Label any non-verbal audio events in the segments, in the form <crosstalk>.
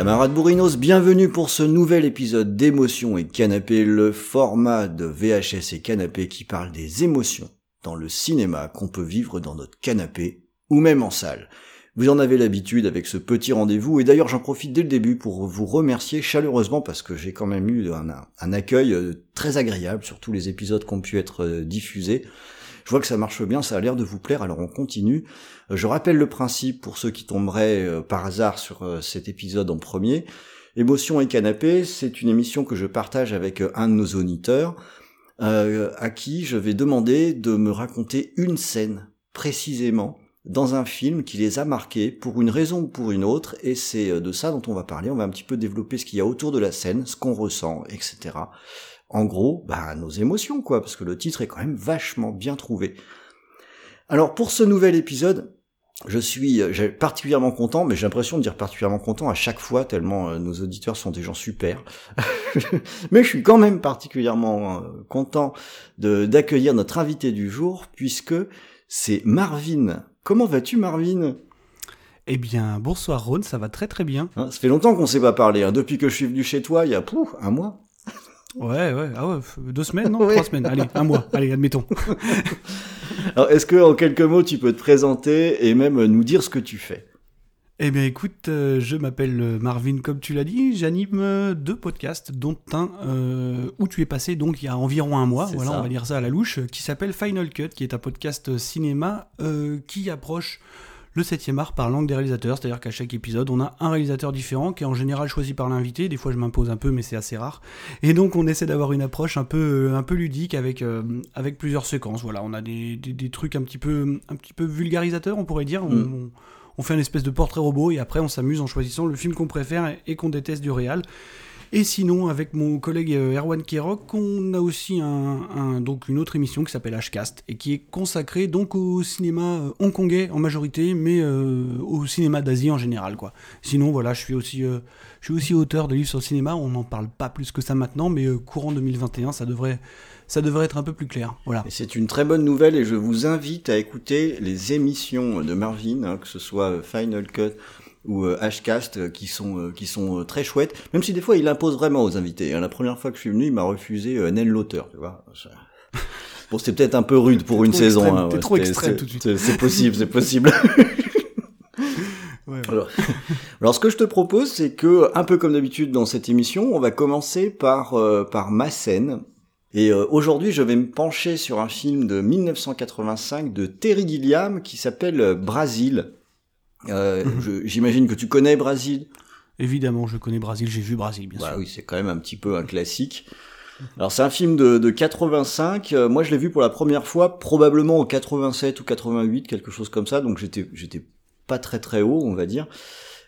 Camarades bourrinos, bienvenue pour ce nouvel épisode d'émotions et canapé, le format de VHS et canapé qui parle des émotions dans le cinéma qu'on peut vivre dans notre canapé ou même en salle. Vous en avez l'habitude avec ce petit rendez-vous et d'ailleurs j'en profite dès le début pour vous remercier chaleureusement parce que j'ai quand même eu un, un accueil euh, très agréable sur tous les épisodes qui ont pu être euh, diffusés. Je vois que ça marche bien, ça a l'air de vous plaire, alors on continue. Euh, je rappelle le principe pour ceux qui tomberaient euh, par hasard sur euh, cet épisode en premier. Émotion et canapé, c'est une émission que je partage avec un de nos auditeurs, à qui je vais demander de me raconter une scène précisément dans un film qui les a marqués pour une raison ou pour une autre, et c'est de ça dont on va parler. On va un petit peu développer ce qu'il y a autour de la scène, ce qu'on ressent, etc en gros, bah, nos émotions, quoi, parce que le titre est quand même vachement bien trouvé. Alors, pour ce nouvel épisode, je suis euh, particulièrement content, mais j'ai l'impression de dire particulièrement content à chaque fois, tellement euh, nos auditeurs sont des gens super. <laughs> mais je suis quand même particulièrement euh, content d'accueillir notre invité du jour, puisque c'est Marvin. Comment vas-tu, Marvin? Eh bien, bonsoir Ron, ça va très très bien. Hein, ça fait longtemps qu'on s'est pas parlé. Hein. Depuis que je suis venu chez toi, il y a pouf, un mois. Ouais, ouais, ah ouais, deux semaines, non <laughs> Trois semaines, allez, un mois, allez, admettons. <laughs> Alors, est-ce que en quelques mots, tu peux te présenter et même nous dire ce que tu fais? Eh bien écoute, euh, je m'appelle Marvin comme tu l'as dit, j'anime euh, deux podcasts dont un euh, où tu es passé donc il y a environ un mois, voilà on va dire ça à la louche, qui s'appelle Final Cut, qui est un podcast cinéma qui approche le 7 art par langue des réalisateurs, c'est-à-dire qu'à chaque épisode, on a un réalisateur différent qui est en général choisi par l'invité. Des fois, je m'impose un peu, mais c'est assez rare. Et donc, on essaie d'avoir une approche un peu, euh, un peu ludique avec, euh, avec plusieurs séquences. Voilà, on a des, des, trucs un petit peu, un petit peu vulgarisateurs, on pourrait dire. Mm. On, fait un espèce de portrait robot et après, on s'amuse en choisissant le film qu'on préfère et, qu'on déteste du réal. Et sinon, avec mon collègue euh, Erwan Kerok, on a aussi un, donc une autre émission qui s'appelle Hcast et qui est consacrée donc au cinéma euh, hongkongais en majorité, mais euh, au cinéma d'Asie en général. Quoi. Sinon, voilà, je suis aussi, je suis aussi auteur de livres sur le cinéma. On n'en parle pas plus que ça maintenant, mais courant 2021, ça devrait ça devrait être un peu plus clair. Voilà. C'est une très bonne nouvelle et je vous invite à écouter les émissions de Marvin, hein, que ce soit Final Cut ou euh, Hcast euh, qui sont euh, qui sont très chouettes même si des fois il impose vraiment aux invités hein. la première fois que je suis venu il m'a refusé Nel l'auteur tu vois <laughs> bon c'était peut-être un peu rude pour une saison hein, trop extrême tout de suite c'est possible c'est possible <laughs> <laughs> alors, alors, ce que je te propose, c'est que, un peu comme d'habitude dans cette émission, on va commencer par par ma scène. Et aujourd'hui, je vais me pencher sur un film de 1985 de Terry Gilliam qui s'appelle Brasil. Euh, mhm. J'imagine que tu connais Brésil. Évidemment, je connais Brésil, j'ai vu Brésil, bien bah sûr. Oui, c'est quand même un petit peu un classique. Alors c'est un film de, de 85. Euh, moi, je l'ai vu pour la première fois probablement en 87 ou 88, quelque chose comme ça. Donc j'étais j'étais pas très très haut, on va dire.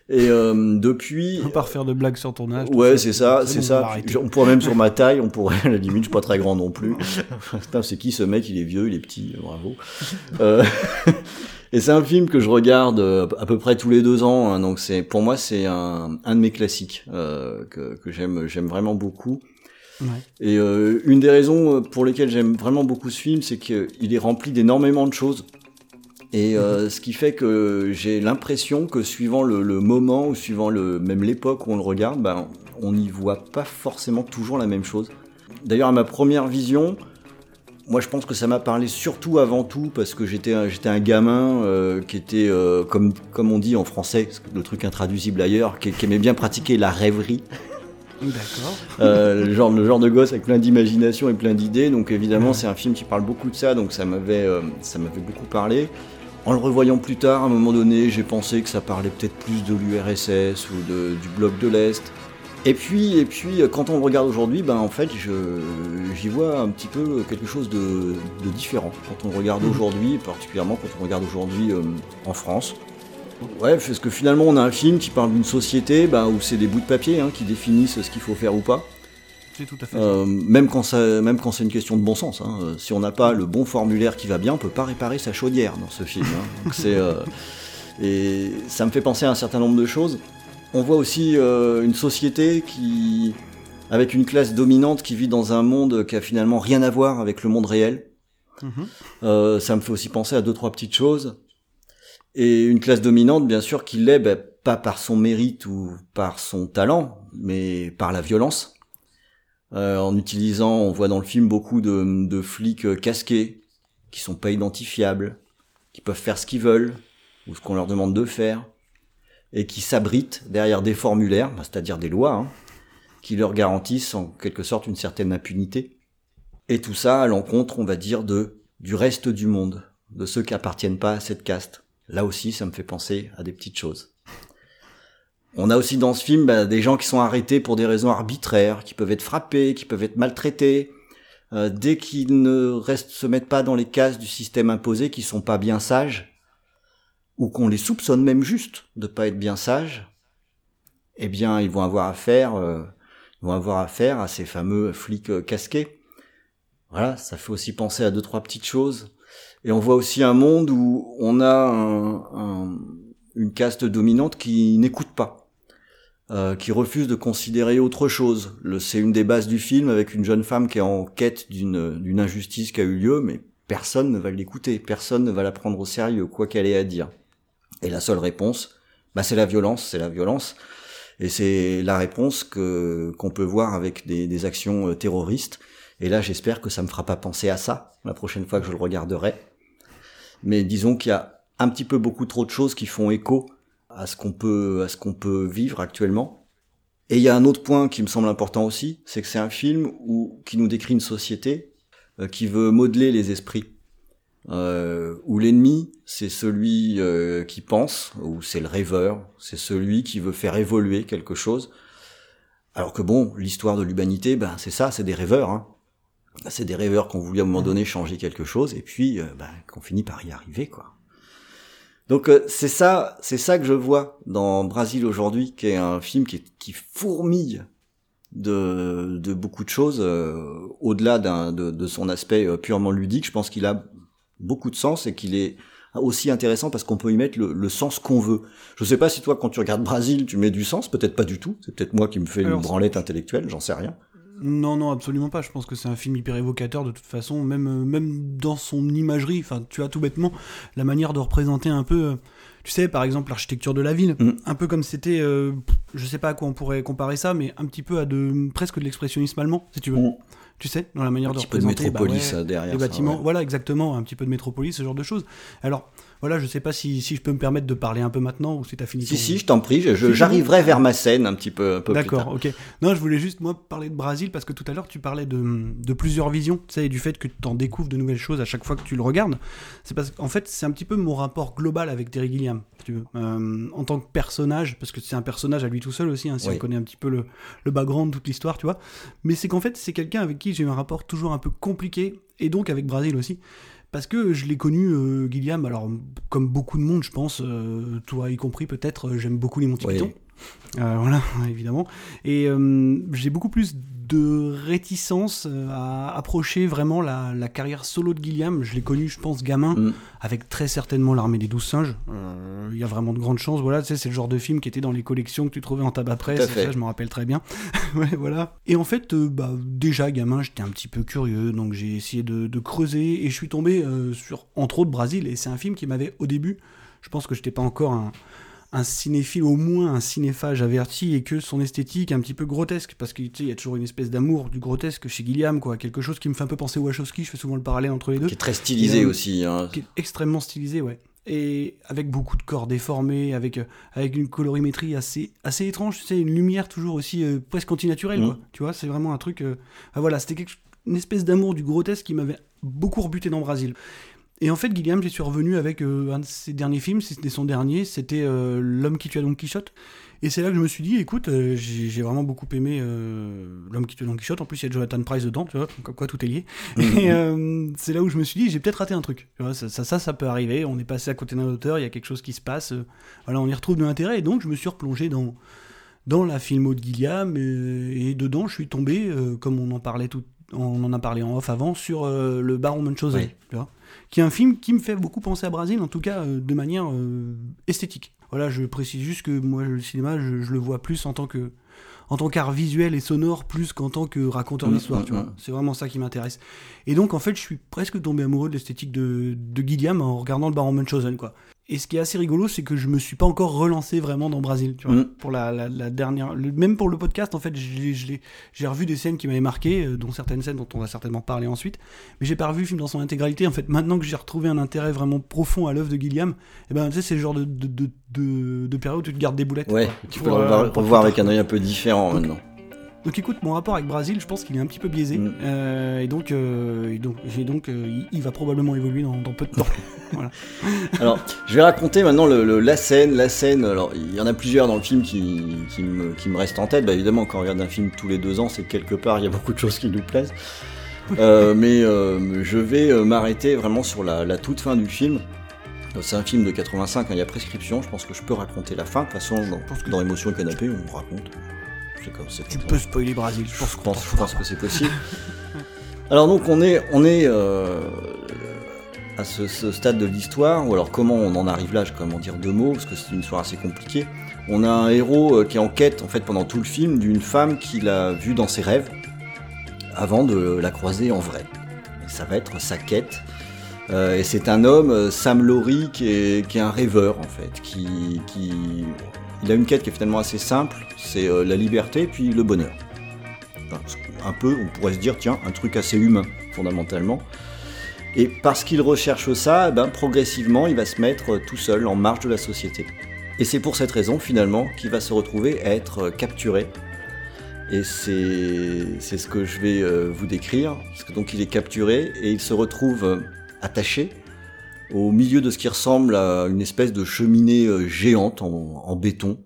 Et euh, depuis. <laughs> On pas faire de blagues sur ton âge. Ouais, c'est ça, c'est ça. On pourrait même sur ma <laughs> taille, on pourrait à la limite, je suis pas très grand non plus. <laughs> c'est qui ce mec? Il est vieux, il est petit, bravo. euh, et c'est un film que je regarde euh, à peu près tous les deux ans, hein, donc c'est pour moi c'est un, un de mes classiques euh, que, que j'aime j'aime vraiment beaucoup. Ouais. Et euh, une des raisons pour lesquelles j'aime vraiment beaucoup ce film, c'est qu'il est rempli d'énormément de choses. Et euh, mhm. ce qui fait que j'ai l'impression que suivant le, le, moment ou suivant le même l'époque où on le regarde, ben, on n'y voit pas forcément toujours la même chose. D'ailleurs, à ma première vision, moi, je pense que ça m'a parlé surtout avant tout parce que j'étais un, j'étais un gamin euh, qui était, euh, comme, comme on dit en français, le truc intraduisible ailleurs, qui, aimait bien pratiquer la rêverie. D'accord. Euh, le, genre, le genre de gosse avec plein d'imagination et plein d'idées. Donc évidemment, c'est un film qui parle beaucoup de ça, donc ça m'avait, ça m'avait beaucoup parlé. En le revoyant plus tard, à un moment donné, j'ai pensé que ça parlait peut-être plus de l'URSS ou de, du bloc de l'Est. Et puis, et puis, quand on le regarde aujourd'hui, ben en fait, j'y vois un petit peu quelque chose de, différent. Quand on le regarde mhm. aujourd'hui, particulièrement quand on regarde aujourd'hui euh, en France. Ouais, parce que finalement, on a un film qui parle d'une société ben, où c'est des bouts de papier hein, qui définissent ce qu'il faut faire ou pas. C'est tout à fait. même quand ça, même quand c'est une question de bon sens. Hein. Si on n'a pas le bon formulaire qui va bien, on peut pas réparer sa chaudière dans ce film. Hein. c'est <laughs> et ça me fait penser à un certain nombre de choses. On voit aussi une société qui avec une classe dominante qui vit dans un monde qui a finalement rien à voir avec le monde réel. Mhm. Euh, ça me fait aussi penser à deux trois petites choses. Et une classe dominante, bien sûr, qui l'est ben, pas par son mérite ou par son talent, mais par la violence. Euh, en utilisant, on voit dans le film beaucoup de, de flics casqués, qui sont pas identifiables, qui peuvent faire ce qu'ils veulent, ou ce qu'on leur demande de faire, et qui s'abritent derrière des formulaires, ben, c'est-à-dire des lois, hein, qui leur garantissent en quelque sorte une certaine impunité. Et tout ça à l'encontre, on va dire, de du reste du monde, de ceux qui appartiennent pas à cette caste. Là aussi, ça me fait penser à des petites choses. On a aussi dans ce film bah, des gens qui sont arrêtés pour des raisons arbitraires, qui peuvent être frappés, qui peuvent être maltraités, euh, dès qu'ils ne restent, se mettent pas dans les cases du système imposé, qui sont pas bien sages, ou qu'on les soupçonne même juste de pas être bien sages, eh bien, ils vont avoir affaire euh, vont avoir affaire à ces fameux flics euh, casqués. Voilà, ça fait aussi penser à deux trois petites choses. Et on voit aussi un monde où on a une caste dominante qui n'écoute pas, euh, qui refuse de considérer autre chose. C'est une des bases du film avec une jeune femme qui est en quête d'une injustice qui a eu lieu, mais personne ne va l'écouter, personne ne va la prendre au sérieux, quoi qu'elle ait à dire. Et la seule réponse, bah, c'est la violence, c'est la violence. Et c'est la réponse que qu'on peut voir avec des, actions euh, terroristes. Et là, j'espère que ça me fera pas penser à ça la prochaine fois que je le regarderai. Mais disons qu'il y a un petit peu beaucoup trop de choses qui font écho à ce qu'on peut à ce qu'on peut vivre actuellement. Et il y a un autre point qui me semble important aussi, c'est que c'est un film où qui nous décrit une société euh, qui veut modeler les esprits euh, où l'ennemi c'est celui euh, qui pense, ou c'est le rêveur, c'est celui qui veut faire évoluer quelque chose. Alors que bon, l'histoire de l'humanité, ben c'est ça, c'est des rêveurs. Hein. C'est des rêveurs qui ont voulu à un moment donné changer quelque chose, et puis euh, ben, qu'on finit par y arriver, quoi. Donc euh, c'est ça, c'est ça que je vois dans Brésil aujourd'hui, qui est un film qui, qui fourmille de, de beaucoup de choses, au-delà de, de, son aspect purement ludique. Je pense qu'il a beaucoup de sens et qu'il est aussi intéressant parce qu'on peut y mettre le, sens qu'on veut. Je sais pas si toi, quand tu regardes Brésil, tu mets du sens, peut-être pas du tout. C'est peut-être moi qui me fais une branlette intellectuelle, j'en sais rien. Non, non, absolument pas. Je pense que c'est un film hyper évocateur de toute façon, même, euh, même dans son imagerie. Enfin, tu as tout bêtement la manière de représenter un peu, euh, tu sais, par exemple, l'architecture de la ville. Mm. Un peu comme c'était, euh, je sais pas à quoi on pourrait comparer ça, mais un petit peu à de presque de l'expressionnisme allemand, si tu veux. Mm tu sais, dans la manière de représenter. Un petit peu de bah métropolis derrière. Les bâtiments, voilà, exactement, un petit peu de métropolis, ce genre de choses. Alors, voilà, je sais pas si, si je peux me permettre de parler un peu maintenant ou si tu as fini. Si, si, je t'en prie, j'arriverai vers ma scène un petit peu, un peu D'accord, ok. Non, je voulais juste, moi, parler de Brésil parce que tout à l'heure, tu parlais de, de, plusieurs visions, tu sais, et du fait que tu en découvres de nouvelles choses à chaque fois que tu le regardes. C'est parce qu'en fait, c'est un petit peu mon rapport global avec Terry Gilliam, tu veux. Euh, en tant que personnage, parce que c'est un personnage à lui tout seul aussi, hein, si on connaît un petit peu le, le background, toute l'histoire, tu vois. Mais c'est qu'en fait, c'est quelqu'un avec qui j'ai eu un rapport toujours un peu compliqué, et donc avec Brésil aussi parce que je l'ai connu, euh, Gilliam, alors comme beaucoup de monde, je pense, euh, toi y compris peut-être, euh, j'aime beaucoup les Monty Python. Voilà, <laughs> évidemment. Et j'ai beaucoup plus de réticence euh, à approcher vraiment la, carrière solo de Gilliam. Je l'ai connu, je pense, gamin, mm. avec très certainement l'armée des douze singes. Euh, il y a vraiment de grandes chances. Voilà, tu sais, c'est le genre de film qui était dans les collections que tu trouvais en tabac presse. Ça, je me rappelle très bien. <laughs> voilà. Et en fait, euh, bah, déjà gamin, j'étais un petit peu curieux, donc j'ai essayé de, creuser et je suis tombé sur, entre autres, Brésil. Et c'est un film qui m'avait, au début, je pense que je n'étais pas encore un un cinéphile, au moins un cinéphage averti, et que son esthétique un petit peu grotesque, parce qu'il y a toujours une espèce d'amour du grotesque chez Gilliam, quoi, quelque chose qui me fait un peu penser au Wachowski, je fais souvent le parallèle entre les deux. Qui est très stylisé aussi. Hein. Qui est extrêmement stylisé, ouais. Et avec beaucoup de corps déformés, avec, euh, avec une colorimétrie assez, assez étrange, tu sais, une lumière toujours aussi euh, presque antinaturelle, mmh. quoi. Tu vois, c'est vraiment un truc... Euh, voilà, c'était une espèce d'amour du grotesque qui m'avait beaucoup rebuté dans Brésil. Et en fait, Gilliam, j'y suis revenu avec euh, un de ses derniers films, c'était son dernier, c'était euh, L'homme qui tue Don Quichotte. Et c'est là que je me suis dit, écoute, euh, j'ai vraiment beaucoup aimé L'homme qui tue Don Quichotte. En plus, il y a Jonathan Price dedans, tu vois, comme quoi tout est lié. Mhm. Et c'est là où je me suis dit, j'ai peut-être raté un truc. Tu vois, ça, ça, ça, peut arriver. On est passé à côté d'un auteur, il y a quelque chose qui se passe. voilà, on y retrouve de l'intérêt. Et donc, je me suis replongé dans dans la filmo de Gilliam, et, dedans, je suis tombé, comme on en parlait tout, on en a parlé en off avant, sur le Baron Munchausen, qui est un film qui me fait beaucoup penser à Brésil, en tout cas de manière esthétique. Voilà, je précise juste que moi, le cinéma, je le vois plus en tant que en tant qu'art visuel et sonore plus qu'en tant que raconteur mm, d'histoire, mm, tu vois. Mm. C'est vraiment ça qui m'intéresse. Et donc, en fait, je suis presque tombé amoureux de l'esthétique de, de Gilliam en regardant le Baron Munchausen, quoi. Et ce qui est assez rigolo, c'est que je me suis pas encore relancé vraiment dans Brésil, tu vois. Mm. Pour la, la, dernière, même pour le podcast, en fait, j'ai revu des scènes qui m'avaient marqué, euh, dont certaines scènes dont on va certainement parler ensuite. Mais j'ai pas revu le film dans son intégralité. En fait, maintenant que j'ai retrouvé un intérêt vraiment profond à l'œuvre de Gilliam, eh ben, tu sais, c'est le genre de, de, de, de, période où tu te gardes des boulettes. Ouais, tu peux le revoir, avec un œil un peu différent maintenant. Donc écoute, mon rapport avec Brésil, je pense qu'il est un petit peu biaisé. Mm. Euh, et donc, euh, donc, donc euh, il, va probablement évoluer dans, peu de temps. <laughs> Alors, je vais raconter maintenant le, la scène. La scène, alors il y en a plusieurs dans le film qui, qui, me, qui me restent en tête. Bah, évidemment, quand on regarde un film tous les deux ans, c'est quelque part, il y a beaucoup de choses qui nous plaisent. mais je vais m'arrêter vraiment sur la, la, toute fin du film. C'est un film de 85, hein, il y a prescription, je pense que je peux raconter la fin. De toute façon, dans, dans Émotion et Canapé, on raconte tu peux spoiler Brésil, je pense, je pense, que c'est possible. <laughs> alors donc on est, on est euh, à ce, stade de l'histoire, ou alors comment on en arrive là, je vais comment dire deux mots, parce que c'est une histoire assez compliquée. On a un héros euh, qui est en quête, en fait, pendant tout le film, d'une femme qu'il a vue dans ses rêves, avant de la croiser en vrai. Et ça va être sa quête. Euh, et c'est un homme, Sam Laurie, qui est, qui est un rêveur, en fait, qui, qui il a une quête qui est finalement assez simple, c'est euh, la liberté puis le bonheur. un peu, on pourrait se dire, tiens, un truc assez humain, fondamentalement. Et parce qu'il recherche ça, eh ben, progressivement, il va se mettre tout seul en marge de la société. Et c'est pour cette raison, finalement, qu'il va se retrouver à être capturé. Et c'est ce que je vais euh, vous décrire. Parce que donc il est capturé et il se retrouve euh, attaché au milieu de ce qui ressemble à une espèce de cheminée euh, géante en, béton.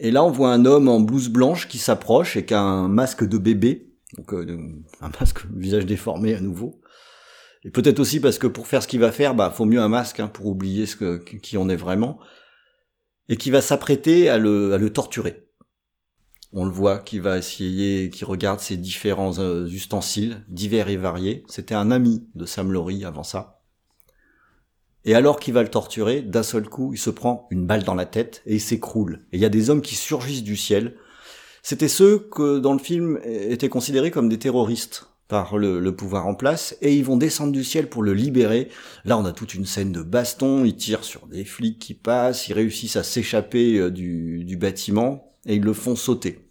Et là, on voit un homme en blouse blanche qui s'approche et qui a un masque de bébé, donc euh, un masque <laughs> visage déformé à nouveau. Et peut-être aussi parce que pour faire ce qu'il va faire, bah faut mieux un masque hein, pour oublier ce que, qui on est vraiment, et qui va s'apprêter à le, à le torturer. On le voit qui va essayer, qui regarde ses différents euh, ustensiles, divers et variés. C'était un ami de Sam Laurie avant ça. Et alors qu'il va le torturer, d'un seul coup, il se prend une balle dans la tête et il s'écroule. Et il y a des hommes qui surgissent du ciel. C'était ceux que dans le film étaient considérés comme des terroristes par le, pouvoir en place et ils vont descendre du ciel pour le libérer. Là, on a toute une scène de baston, ils tirent sur des flics qui passent, ils réussissent à s'échapper euh, du, bâtiment et ils le font sauter.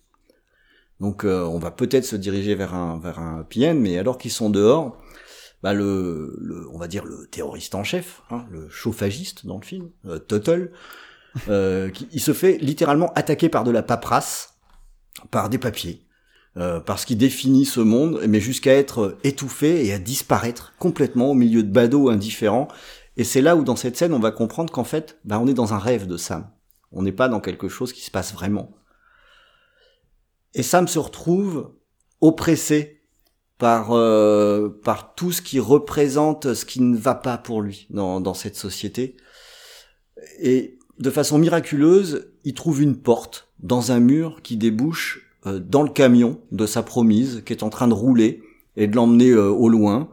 Donc euh, on va peut-être se diriger vers un vers un PN, mais alors qu'ils sont dehors, bah le, le, on va dire le terroriste en chef, hein, le chauffagiste dans le film, euh, Total, <laughs> euh, qui, il se fait littéralement attaquer par de la paperasse, par des papiers, euh, parce qu'il définit ce monde, mais jusqu'à être étouffé et à disparaître complètement au milieu de badauds indifférents. Et c'est là où dans cette scène on va comprendre qu'en fait, bah, on est dans un rêve de Sam. On n'est pas dans quelque chose qui se passe vraiment. Et Sam se retrouve oppressé par euh, par tout ce qui représente ce qui ne va pas pour lui dans, dans cette société. Et de façon miraculeuse, il trouve une porte dans un mur qui débouche euh, dans le camion de sa promise qui est en train de rouler et de l'emmener euh, au loin.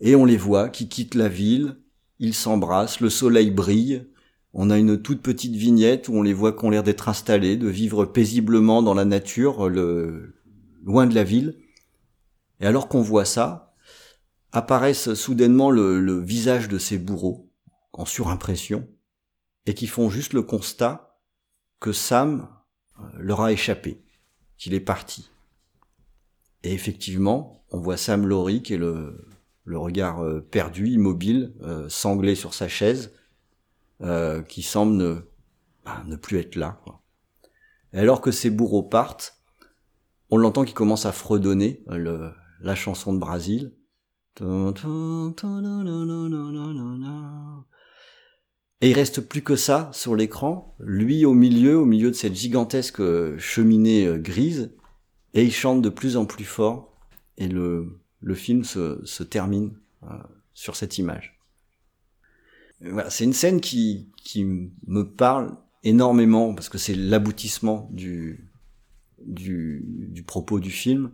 Et on les voit qui quittent la ville, ils s'embrassent, le soleil brille. On a une toute petite vignette où on les voit qu'on l'air d'être installés, de vivre paisiblement dans la nature, le, loin de la ville. Et alors qu'on voit ça, apparaissent soudainement le, visage de ces bourreaux, en surimpression, et qui font juste le constat que Sam euh, leur a échappé, qu'il est parti. Et effectivement, on voit Sam Laurie qui est le, regard euh, perdu, immobile, euh, sanglé sur sa chaise, qui semble ne, bah, ne plus être là. Et alors que ces bourreaux partent, on l'entend qui commence à fredonner le, la chanson de Brésil. Et il reste plus que ça sur l'écran, lui au milieu, au milieu de cette gigantesque cheminée euh, grise, et il chante de plus en plus fort, et le, le film se, se termine euh, sur cette image. Voilà, c'est une scène qui, qui me parle énormément, parce que c'est l'aboutissement du, du, du propos du film.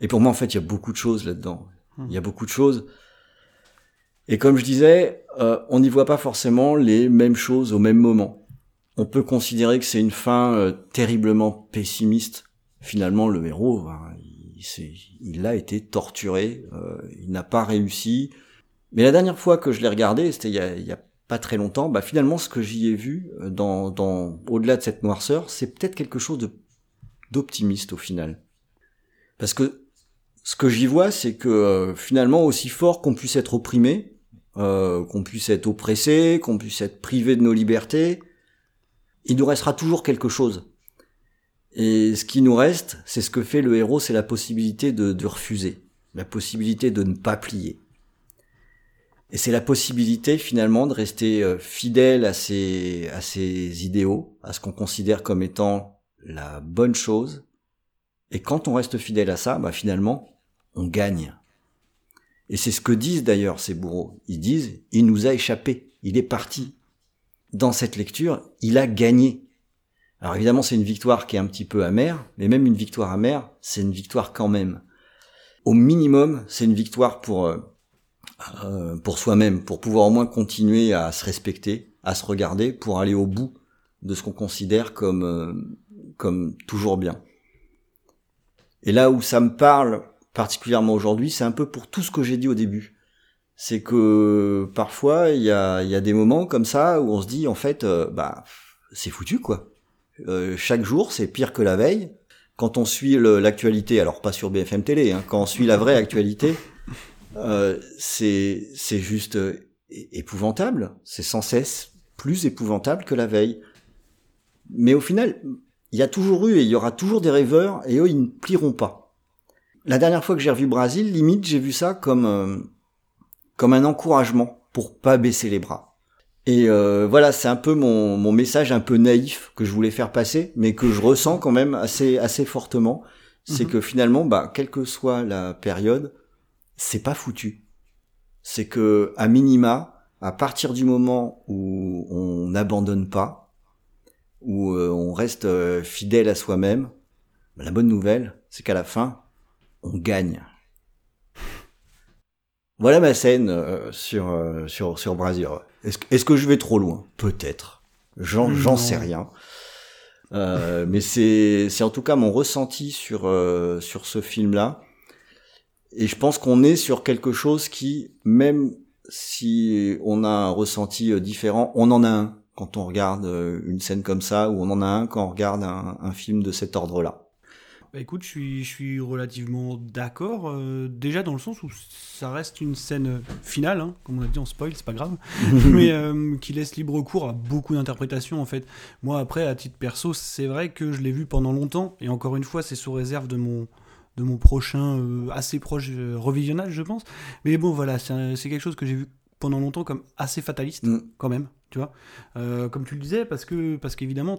Et pour moi, en fait, il y a beaucoup de choses là-dedans. Il y a beaucoup de choses. Et comme je disais, euh, on n'y voit pas forcément les mêmes choses au même moment. On peut considérer que c'est une fin euh, terriblement pessimiste. Finalement, le héros, hein, il, il, a été torturé, euh, il n'a pas réussi. Mais la dernière fois que je l'ai regardé, c'était il y a, il y a pas très longtemps, bah finalement ce que j'y ai vu euh, dans, dans au-delà de cette noirceur, c'est peut-être quelque chose de d'optimiste au final. Parce que ce que j'y vois, c'est que euh, finalement, aussi fort qu'on puisse être opprimé, euh, qu'on puisse être oppressé, qu'on puisse être privé de nos libertés, il nous restera toujours quelque chose. Et ce qui nous reste, c'est ce que fait le héros, c'est la possibilité de, de refuser, la possibilité de ne pas plier. Et c'est la possibilité finalement de rester euh, fidèle à ses, à ses idéaux, à ce qu'on considère comme étant la bonne chose. Et quand on reste fidèle à ça, bah finalement, on gagne. Et c'est ce que disent d'ailleurs ces bourreaux. Ils disent, il nous a échappé, il est parti. Dans cette lecture, il a gagné. Alors évidemment, c'est une victoire qui est un petit peu amère, mais même une victoire amère, c'est une victoire quand même. Au minimum, c'est une victoire pour euh, euh, pour soi-même, pour pouvoir au moins continuer à se respecter, à se regarder, pour aller au bout de ce qu'on considère comme euh, comme toujours bien. Et là où ça me parle particulièrement aujourd'hui, c'est un peu pour tout ce que j'ai dit au début. C'est que parfois il y a, y a des moments comme ça où on se dit en fait euh, bah c'est foutu quoi. chaque jour c'est pire que la veille. Quand on suit l'actualité, alors pas sur BFM télé, hein, quand on suit la vraie actualité, euh, c'est c'est juste euh, épouvantable. C'est sans cesse plus épouvantable que la veille. Mais au final, il y a toujours eu et il y aura toujours des rêveurs et eux, ils ne plieront pas. La dernière fois que j'ai revu Brésil, limite, j'ai vu ça comme euh, comme un encouragement pour pas baisser les bras. Et euh, voilà, c'est un peu mon, mon message un peu naïf que je voulais faire passer, mais que je ressens quand même assez assez fortement. C'est mhm. que finalement, bah, quelle que soit la période, c'est pas foutu. C'est que, à minima, à partir du moment où on n'abandonne pas, où euh, on reste euh, fidèle à soi-même, bah, la bonne nouvelle, c'est qu'à la fin, on gagne. Voilà ma scène euh, sur, sur, sur Brasil. Est-ce est que je vais trop loin? Peut-être. J'en sais rien. mais c'est en tout cas mon ressenti sur, sur ce film-là. Et je pense qu'on est sur quelque chose qui, même si on a un ressenti euh, différent, on en a un quand on regarde euh, une scène comme ça, ou on en a un quand on regarde un, film de cet ordre-là. Bah écoute, je suis, je suis relativement d'accord. Euh, déjà dans le sens où ça reste une scène finale, hein, comme on a dit en spoil, c'est pas grave, <laughs> mais qui laisse libre cours à beaucoup d'interprétations en fait. Moi après, à titre perso, c'est vrai que je l'ai vu pendant longtemps, et encore une fois, c'est sous réserve de mon, de mon prochain euh, assez proche euh, revisionnage, je pense. Mais bon, voilà, c'est quelque chose que j'ai vu pendant longtemps comme assez fataliste, mm. quand même, tu vois. Euh, comme tu le disais, parce que parce qu'évidemment,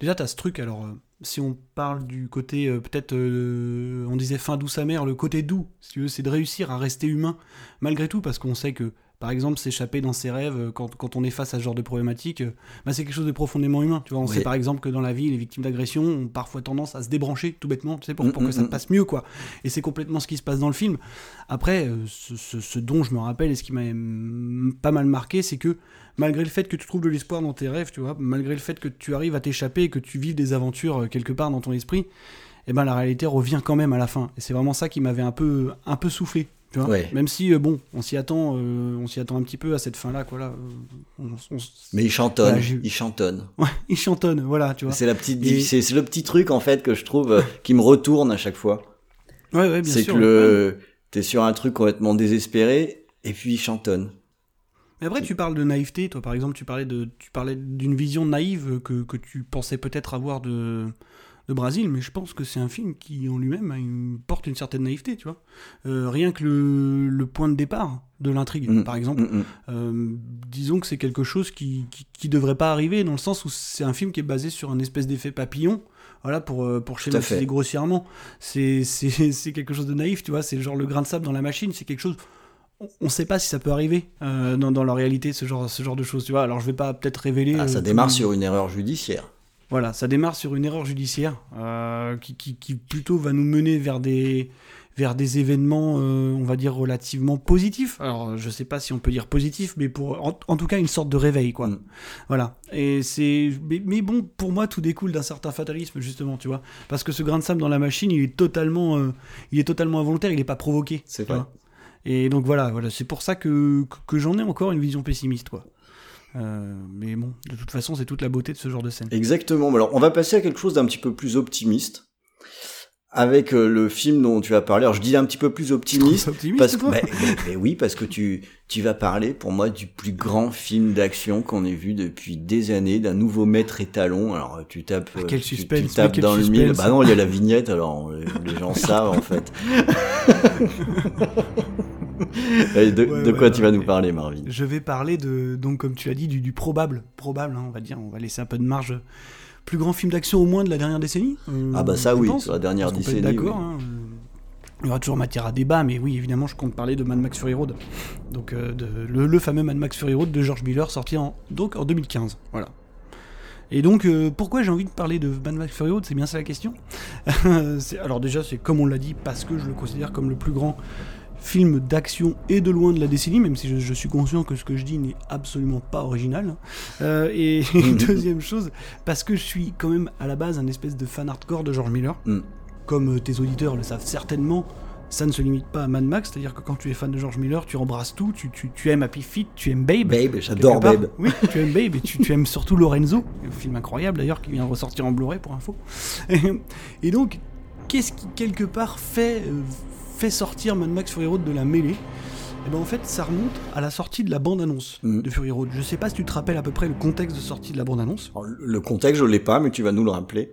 déjà, tu as ce truc, alors, si on parle du côté, peut-être, on disait fin douce amère, le côté doux, si tu veux, c'est de réussir à rester humain, malgré tout, parce qu'on sait que par exemple, s'échapper dans ses rêves euh, quand, quand, on est face à ce genre de problématique, euh, bah, c'est quelque chose de profondément humain. Tu vois, on sait par exemple que dans la vie, les victimes d'agression ont parfois tendance à se débrancher tout bêtement, tu sais, pour, pour mm, que ça mm, passe mm. mieux, quoi. Et c'est complètement ce qui se passe dans le film. Après, euh, ce, ce, dont je me rappelle et ce qui m'a pas mal marqué, c'est que malgré le fait que tu trouves de l'espoir dans tes rêves, tu vois, malgré le fait que tu arrives à t'échapper et que tu vives des aventures quelque part dans ton esprit, eh ben la réalité revient quand même à la fin. Et c'est vraiment ça qui m'avait un peu, un peu soufflé même si, euh, bon, on s'y attend, euh, on s'y attend un petit peu à cette fin-là, quoi. Là, euh, Mais il chantonne, il chantonne. Ouais, <laughs> il chantonne, voilà, tu vois. C'est la petite, c'est le petit truc en fait que je trouve qui me retourne à chaque fois. Ouais, ouais, bien sûr. C'est que le, t'es sur un truc complètement désespéré et puis il chantonne. Mais après, tu parles de naïveté, toi, par exemple, tu parlais de, tu parlais d'une vision naïve que, que tu pensais peut-être avoir de de Brésil, mais je pense que c'est un film qui en lui-même porte une certaine naïveté, tu vois. Euh, rien que le, point de départ de l'intrigue, mm. par exemple, mm, mm. Euh, disons que c'est quelque chose qui, qui, devrait pas arriver, dans le sens où c'est un film qui est basé sur un espèce d'effet papillon, voilà, pour, euh, pour schématiser grossièrement. <laughs> C'est quelque chose de naïf, tu vois, c'est genre le grain de sable dans la machine, c'est quelque chose on ne sait pas si ça peut arriver dans, dans, la réalité, ce genre, ce genre de choses, tu vois. Alors je vais pas peut-être révéler. Ah, ça démarre sur une erreur judiciaire. Voilà, ça démarre sur une erreur judiciaire qui, qui, qui, plutôt va nous mener vers des, vers des événements, euh, on va dire, relativement positifs. Alors, je sais pas si on peut dire positif, mais pour, en, tout cas, une sorte de réveil, quoi. Mm. Voilà. Et c'est, mais, bon, pour moi, tout découle d'un certain fatalisme, justement, tu vois. Parce que ce grain de sable dans la machine, il est totalement, euh, il est totalement involontaire, il n'est pas provoqué. C'est vrai. Et donc voilà, voilà, c'est pour ça que, que, j'en ai encore une vision pessimiste, quoi. Euh, mais bon, de toute façon, c'est toute la beauté de ce genre de scène. Exactement. Alors, on va passer à quelque chose d'un petit peu plus optimiste avec euh, le film dont tu vas parler. Alors je dis un petit peu plus optimiste, parce que mais, oui parce que tu tu vas parler pour moi du plus grand film d'action qu'on ait vu depuis des années, d'un nouveau maître étalon. Alors tu tapes ah, quel tu, suspense, tu tapes dans le mille. Bah non, il y a la vignette alors les gens <laughs> savent en fait. <laughs> de, quoi tu vas nous parler Marvin? Je vais parler de donc comme tu l'as dit du, du probable probable hein, on va dire, on va laisser un peu de marge plus grand film d'action au moins de la dernière décennie Ah bah ça oui, sur la dernière décennie. D'accord. Hein. Il y aura toujours matière à débat, mais oui, évidemment, je compte parler de Mad Max Fury Road. Donc, euh, de, le, fameux Mad Max Fury Road de George Miller, sorti en, donc, en 2015. Voilà. Et donc, euh, pourquoi j'ai envie de parler de Mad Max Fury Road? C'est bien ça la question? <laughs> alors, déjà, c'est comme on l'a dit, parce que je le considère comme le plus grand film d'action et de loin de la décennie, même si je, suis conscient que ce que je dis n'est absolument pas original. Euh, et <laughs> deuxième chose, parce que je suis quand même à la base un espèce de fan hardcore de George Miller. Mm. Comme euh, tes auditeurs le savent certainement, ça ne se limite pas à Mad Max, c'est-à-dire que quand tu es fan de George Miller, tu embrasses tout, tu, tu, aimes Happy Feet, tu aimes Babe. Babe, j'adore Babe. Oui, tu aimes Babe et tu, aimes surtout Lorenzo, un film incroyable d'ailleurs qui vient de ressortir en Blu-ray pour info. Et, donc, qu'est-ce qui quelque part fait, euh, fait sortir Mad Max Fury Road de la mêlée, et eh ben en fait ça remonte à la sortie de la bande-annonce mm. de Fury Road. Je sais pas si tu te rappelles à peu près le contexte de sortie de la bande-annonce. Le contexte je l'ai pas, mais tu vas nous le rappeler.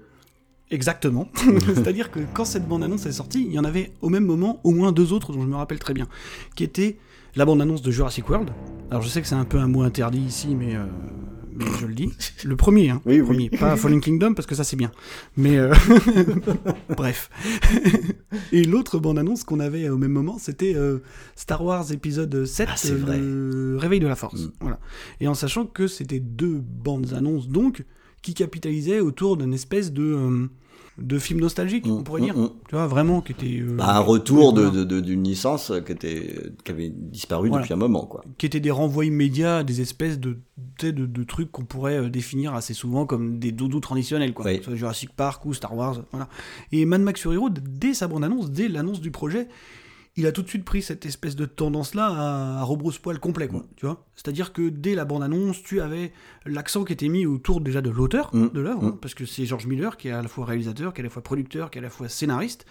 Exactement. <laughs> C'est-à-dire que quand cette bande-annonce est sortie, il y en avait au même moment au moins deux autres dont je me rappelle très bien, qui étaient la bande-annonce de Jurassic World. Alors je sais que c'est un peu un mot interdit ici, mais euh, mais je le dis. Le premier, hein. Oui, premier. Pas <laughs> Fallen Kingdom, parce que ça c'est bien. Mais euh, <laughs> bref. Et l'autre bande-annonce qu'on avait au même moment, c'était euh, Star Wars épisode 7, ah, le Réveil de la Force. Mm. Voilà. Et en sachant que c'était deux bandes annonces, donc, qui capitalisaient autour d'une espèce de... Euh, de films nostalgiques, on pourrait mm, dire. Mm, tu vois, vraiment, qui était. Euh, bah, un retour de, d'une licence qui, était, qui avait disparu depuis un moment, quoi. Qui étaient des renvois immédiats des espèces de, de, de trucs qu'on pourrait euh, définir assez souvent comme des doudous traditionnels, quoi. Jurassic Park ou Star Wars, voilà. Et Mad Max Fury Road, dès sa bande-annonce, dès l'annonce du projet, il a tout de suite pris cette espèce de tendance-là à, à rebrousse-poil complet, quoi, tu vois. C'est-à-dire que dès la bande-annonce, tu avais l'accent qui était mis autour déjà de l'auteur mm. de l'œuvre, mm. parce que c'est George Miller qui est à la fois réalisateur, qui est à la fois producteur, qui est à la fois scénariste,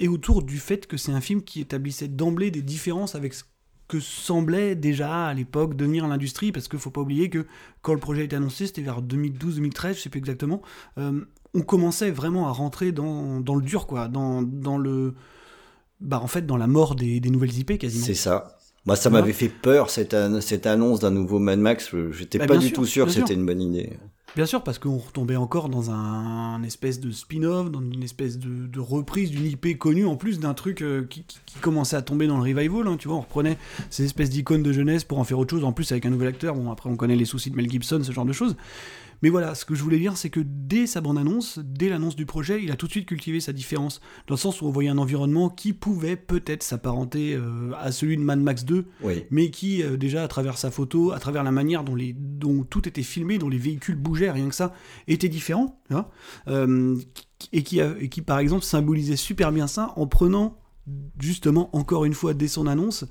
et autour du fait que c'est un film qui établissait d'emblée des différences avec ce que semblait déjà à l'époque devenir l'industrie, parce qu'il faut pas oublier que quand le projet a été annoncé, c'était vers 2012-2013, je sais plus exactement, euh, on commençait vraiment à rentrer dans, dans le dur, quoi, dans, dans le bah, en fait, dans la mort des, nouvelles IP quasiment. C'est ça. Moi, ça m'avait fait peur, cette, cette annonce d'un nouveau Mad Max. J'étais bah, pas du tout sûr que c'était une bonne idée. Bien sûr, parce qu'on retombait encore dans un, espèce de spin-off, dans une espèce de, reprise d'une IP connue, en plus d'un truc euh, qui, commençait à tomber dans le revival. Hein, tu vois, on reprenait ces espèces d'icônes de jeunesse pour en faire autre chose, en plus avec un nouvel acteur. Bon, après, on connaît les soucis de Mel Gibson, ce genre de choses. Mais voilà, ce que je voulais dire, c'est que dès sa bande-annonce, dès l'annonce du projet, il a tout de suite cultivé sa différence, dans le sens où on voyait un environnement qui pouvait peut-être s'apparenter euh, à celui de Mad Max 2, mais qui, euh, déjà, à travers sa photo, à travers la manière dont, les, dont tout était filmé, dont les véhicules bougeaient, rien que ça, était différent, euh, et, qui, et qui, par exemple, symbolisait super bien ça en prenant justement, encore une fois, dès son annonce,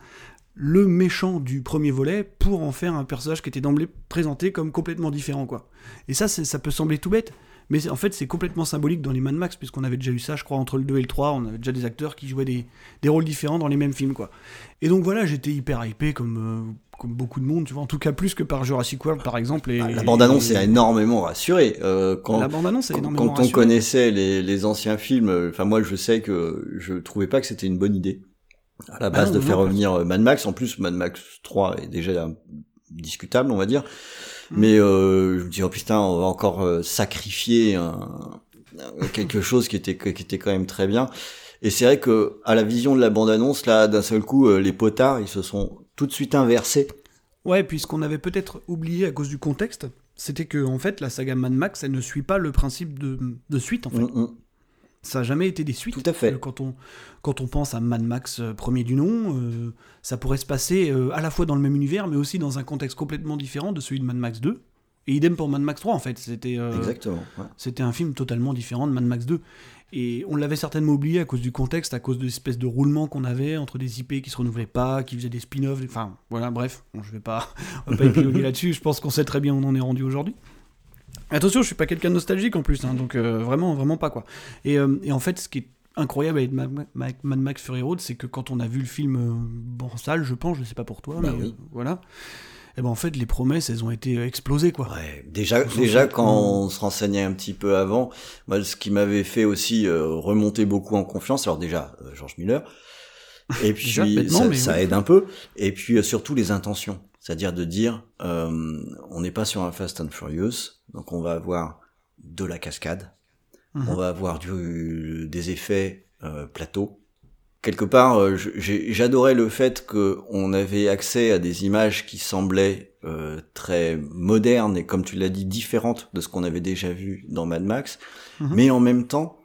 le méchant du premier volet pour en faire un personnage qui était d'emblée présenté comme complètement différent quoi. Et ça ça peut sembler tout bête, mais en fait c'est complètement symbolique dans les Mad Max puisqu'on avait déjà eu ça je crois entre le 2 et le 3, on avait déjà des acteurs qui jouaient des, rôles différents dans les mêmes films quoi. Et donc voilà, j'étais hyper hypé comme euh, comme beaucoup de monde, tu vois, en tout cas plus que par Jurassic World par exemple. Et, ah, la bande-annonce est énormément rassurée. Euh, quand, la bande-annonce Quand on connaissait les, les anciens films, euh, enfin moi je sais que je trouvais pas que c'était une bonne idée à la base ah de faire revenir euh, Mad Max. En plus, Mad Max 3 est déjà discutable, on va dire. Mm. Mais euh, je me dis oh putain, on va encore euh, sacrifier quelque <laughs> chose qui était qui était quand même très bien. Et c'est vrai que à la vision de la bande annonce là, d'un seul coup, les potards ils se sont tout de suite inversés. Ouais, puisqu'on avait peut-être oublié à cause du contexte, c'était que en fait la saga Mad Max, elle ne suit pas le principe de, de suite en fait. Mm, mm. Ça n'a jamais été des suites. Tout à fait. Euh, Quand on, quand on pense à Mad Max euh, premier du nom, euh, ça pourrait se passer euh, à la fois dans le même univers, mais aussi dans un contexte complètement différent de celui de Mad Max 2. Et idem pour Mad Max 3 en fait. C'était Exactement. ouais. c'était un film totalement différent de Mad Max 2. Et on l'avait certainement oublié à cause du contexte, à cause de l'espèce de roulement qu'on avait entre des IP qui se renouvelaient pas, qui faisaient des spin-offs. Enfin, voilà, bref, Bon, je vais pas, <laughs> on va pas épiloguer là-dessus. Je pense qu'on sait très bien où on en est rendu aujourd'hui. Attention, je suis pas quelqu'un de nostalgique en plus, hein, donc euh, vraiment, vraiment pas quoi. Et, euh, et en fait, ce qui est incroyable avec Mad, Ma- Mad Max Fury Road, c'est que quand on a vu le film euh, bon, en salle, je pense, je sais pas pour toi, Bah mais oui. euh, voilà. Et ben en fait, les promesses, elles ont été euh, explosées quoi. Ouais, déjà, déjà quand on se renseignait un petit peu avant, moi, ce qui m'avait fait aussi euh, remonter beaucoup en confiance, alors déjà euh, George Miller, et <laughs> puis Déjà, ça, mais ça oui. aide un peu, et puis euh, surtout les intentions, c'est-à-dire de dire, euh, on n'est pas sur un Fast and Furious, donc on va avoir de la cascade, Mhm. on va avoir du, des effets euh, plateaux. Quelque part, euh, j'adorais le fait qu'on avait accès à des images qui semblaient euh, très modernes et, comme tu l'as dit, différentes de ce qu'on avait déjà vu dans Mad Max, Mhm. mais en même temps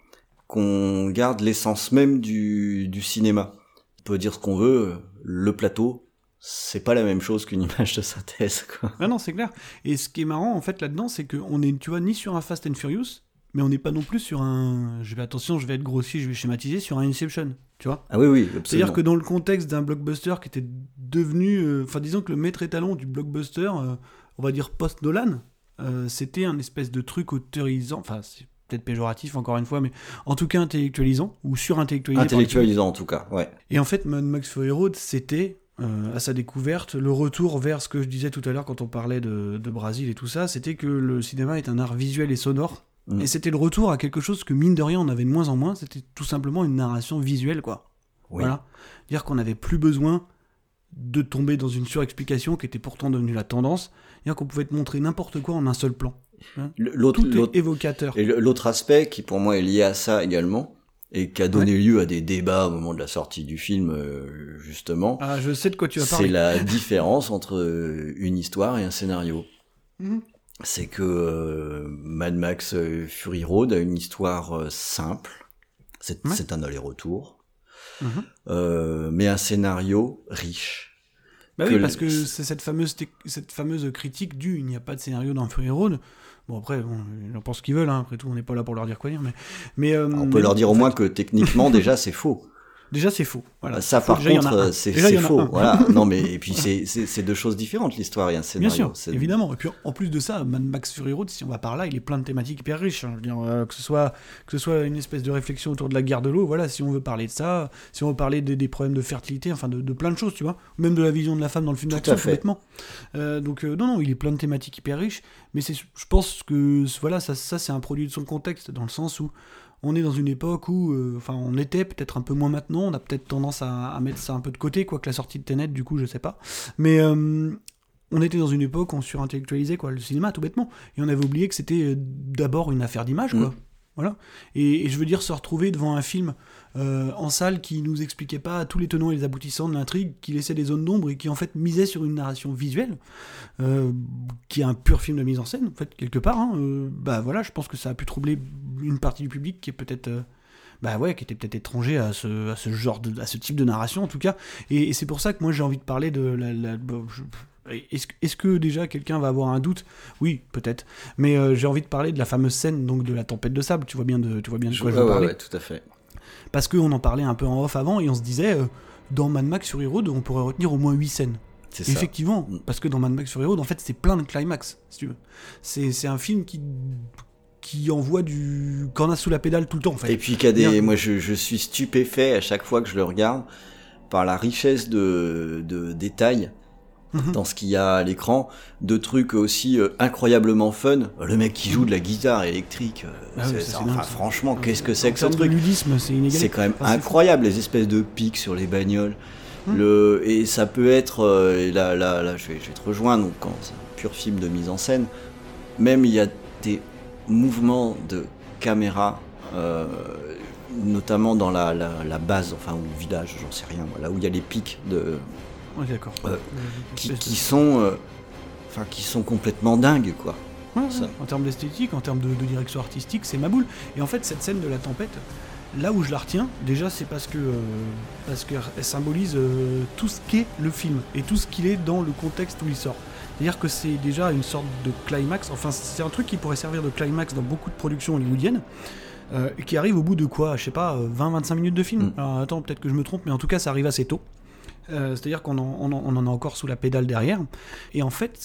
qu'on garde l'essence même du, du cinéma. On peut dire ce qu'on veut, le plateau, c'est pas la même chose qu'une <laughs> image de synthèse. Quoi. Ah non, c'est clair. Et ce qui est marrant, en fait, là-dedans, c'est qu'on est, tu vois, ni sur un Fast and Furious, mais on n'est pas non plus sur un. Je vais attention, je vais être grossier, je vais schématiser sur un Inception, tu vois. Ah oui, oui, absolument. C'est-à-dire que dans le contexte d'un blockbuster qui était devenu, euh, enfin, disons que le maître étalon du blockbuster, euh, on va dire post Nolan, euh, c'était un espèce de truc autorisant, enfin, c'est peut-être péjoratif encore une fois, mais en tout cas intellectualisant ou surintellectualisé. par le public. Intellectualisant en tout cas, ouais. Et en fait, Mad Max Fury Road, c'était, euh, à sa découverte, le retour vers ce que je disais tout à l'heure quand on parlait de, de Brésil et tout ça, c'était que le cinéma est un art visuel et sonore. Mm. Et c'était le retour à quelque chose que, mine de rien, on avait de moins en moins, c'était tout simplement une narration visuelle, quoi. Oui. Voilà. Dire qu'on n'avait plus besoin de tomber dans une surexplication qui était pourtant devenue la tendance, dire qu'on pouvait te montrer n'importe quoi en un seul plan. Le- L'autre, Tout est évocateur. Et l'autre aspect qui pour moi est lié à ça également, et qui a donné lieu à des débats au moment de la sortie du film, euh, justement, Ah, je sais de quoi tu vas c'est parler. la différence entre euh, une histoire et un scénario. Mhm. C'est que euh, Mad Max Fury Road a une histoire simple, c'est Ouais. c'est un aller-retour, Mhm. euh, mais un scénario riche. Bah que oui, parce que c'est cette fameuse, cette fameuse critique du il n'y a pas de scénario dans Fury Road. Bon, après, bon, ils en pensent ce qu'ils veulent, hein. après tout, on n'est pas là pour leur dire quoi dire. Mais, mais, euh, On mais peut leur dire au moins que techniquement <laughs> déjà c'est faux. Déjà, c'est faux. Voilà. Ça, Faux, par déjà, contre, c'est faux. Voilà. Non, mais et puis c'est deux choses différentes, l'histoire et un Bien scénario. sûr, C'est- évidemment. Et puis en plus de ça, Mad Max Fury Road, si on va par là, il est plein de thématiques hyper riches. hein. Je veux dire, euh, que, ce soit, que ce soit une espèce de réflexion autour de la guerre de l'eau, voilà, si on veut parler de ça, si on veut parler des, des problèmes de fertilité, enfin de, de plein de choses, tu vois. Même de la vision de la femme dans le film d'action, complètement. Euh, donc euh, non, non, il est plein de thématiques hyper riches. Mais c'est, je pense que voilà, ça, ça c'est un produit de son contexte, dans le sens où on est dans une époque où, euh, enfin, on était peut-être un peu moins maintenant, on a peut-être tendance à, à mettre ça un peu de côté, quoique la sortie de Tenet, du coup, je sais pas. Mais euh, on était dans une époque où on surintellectualisait quoi, le cinéma, tout bêtement. Et on avait oublié que c'était euh, d'abord une affaire d'image, quoi. Mm. Voilà. Et, et je veux dire, se retrouver devant un film euh, en salle qui nous expliquait pas tous les tenants et les aboutissants de l'intrigue, qui laissait des zones d'ombre et qui en fait misait sur une narration visuelle, euh, qui est un pur film de mise en scène, en fait, quelque part. hein, euh, bah voilà, je pense que ça a pu troubler une partie du public qui est peut-être. bah ouais, qui était peut-être étranger à ce, à ce genre de, à ce type de narration en tout cas. Et, et c'est pour ça que moi j'ai envie de parler de la. la- je- est-ce, que- est-ce que déjà quelqu'un va avoir un doute? Oui, peut-être. Mais euh, j'ai envie de parler de la fameuse scène donc de la tempête de sable. Tu vois bien de, tu vois bien de Je- quoi je veux ouais, parler. ouais, tout à fait. Parce qu'on en parlait un peu en off avant et on se disait, euh, dans Mad Max Fury Road, on pourrait retenir au moins 8 scènes. C'est ça. Effectivement, Mm. parce que dans Mad Max Fury Road, en fait, c'est plein de climax, si tu veux. C'est, c'est un film qui, qui envoie du corna sous la pédale tout le temps, en fait. Et puis qu'il y a des, Bien. moi je, je suis stupéfait à chaque fois que je le regarde par la richesse de, de détails Mhm. dans ce qu'il y a à l'écran, de trucs aussi euh, incroyablement fun. Le mec qui joue de la guitare électrique, euh, Ah oui, ça, enfin, dingue, franchement, qu'est-ce que c'est que ce truc c'est quand même Enfin, incroyable les espèces de pics sur les bagnoles. Le et ça peut être euh, et là là là je vais, je vais te rejoindre donc quand c'est un pur film de mise en scène. Même il y a des mouvements de caméra notamment dans la, la, la base enfin ou le village j'en sais rien là où il y a les pics de Ouais, d'accord. Euh, Euh, qui, sont euh, enfin qui sont complètement dingues quoi. en termes d'esthétique, en termes de, direction artistique, c'est ma boule. Et en fait, cette scène de la tempête, là où je la retiens, déjà, c'est parce que euh, parce qu'elle symbolise euh, tout ce qu'est le film et tout ce qu'il est dans le contexte où il sort. C'est-à-dire que c'est déjà une sorte de climax. Enfin, c'est un truc qui pourrait servir de climax dans beaucoup de productions hollywoodiennes. Euh, qui arrive au bout de quoi Je sais pas, 20-25 minutes de film. Mm. Alors attends, peut-être que je me trompe, mais en tout cas, ça arrive assez tôt. C'est-à-dire qu'on en, on en, a encore sous la pédale derrière. Et en fait,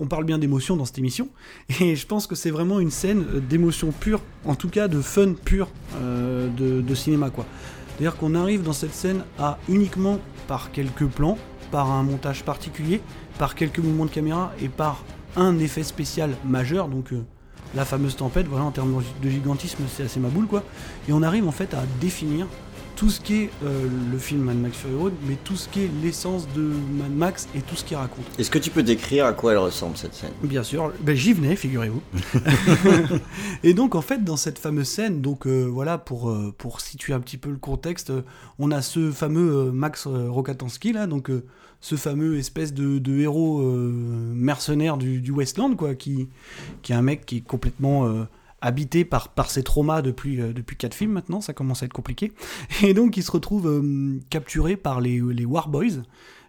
on parle bien d'émotion dans cette émission, <laughs> et je pense que c'est vraiment une scène euh, d'émotion pure, en tout cas de fun pur euh, de, cinéma quoi. C'est-à-dire qu'on arrive dans cette scène à uniquement par quelques plans, par un montage particulier, par quelques mouvements de caméra et par un effet spécial majeur, donc euh, la fameuse tempête, voilà en termes de gigantisme c'est assez ma boule quoi. Et on arrive en fait à définir tout ce qui est euh, le film Mad Max Fury Road, mais tout ce qui est l'essence de Mad Max et tout ce qu'il raconte. Est-ce que tu peux décrire à quoi elle ressemble cette scène? Bien sûr, ben, j'y venais, figurez-vous. <laughs> <laughs> et donc en fait, dans cette fameuse scène, donc euh, voilà, pour, euh, pour situer un petit peu le contexte, on a ce fameux Max Rokatansky là, donc ce fameux espèce de, de héros mercenaire du, du, Westland, quoi, qui, qui est un mec qui est complètement habité par, par ses traumas depuis, euh, depuis quatre films maintenant, ça commence à être compliqué. <laughs> Et donc il se retrouve euh, capturé par les, les War Boys,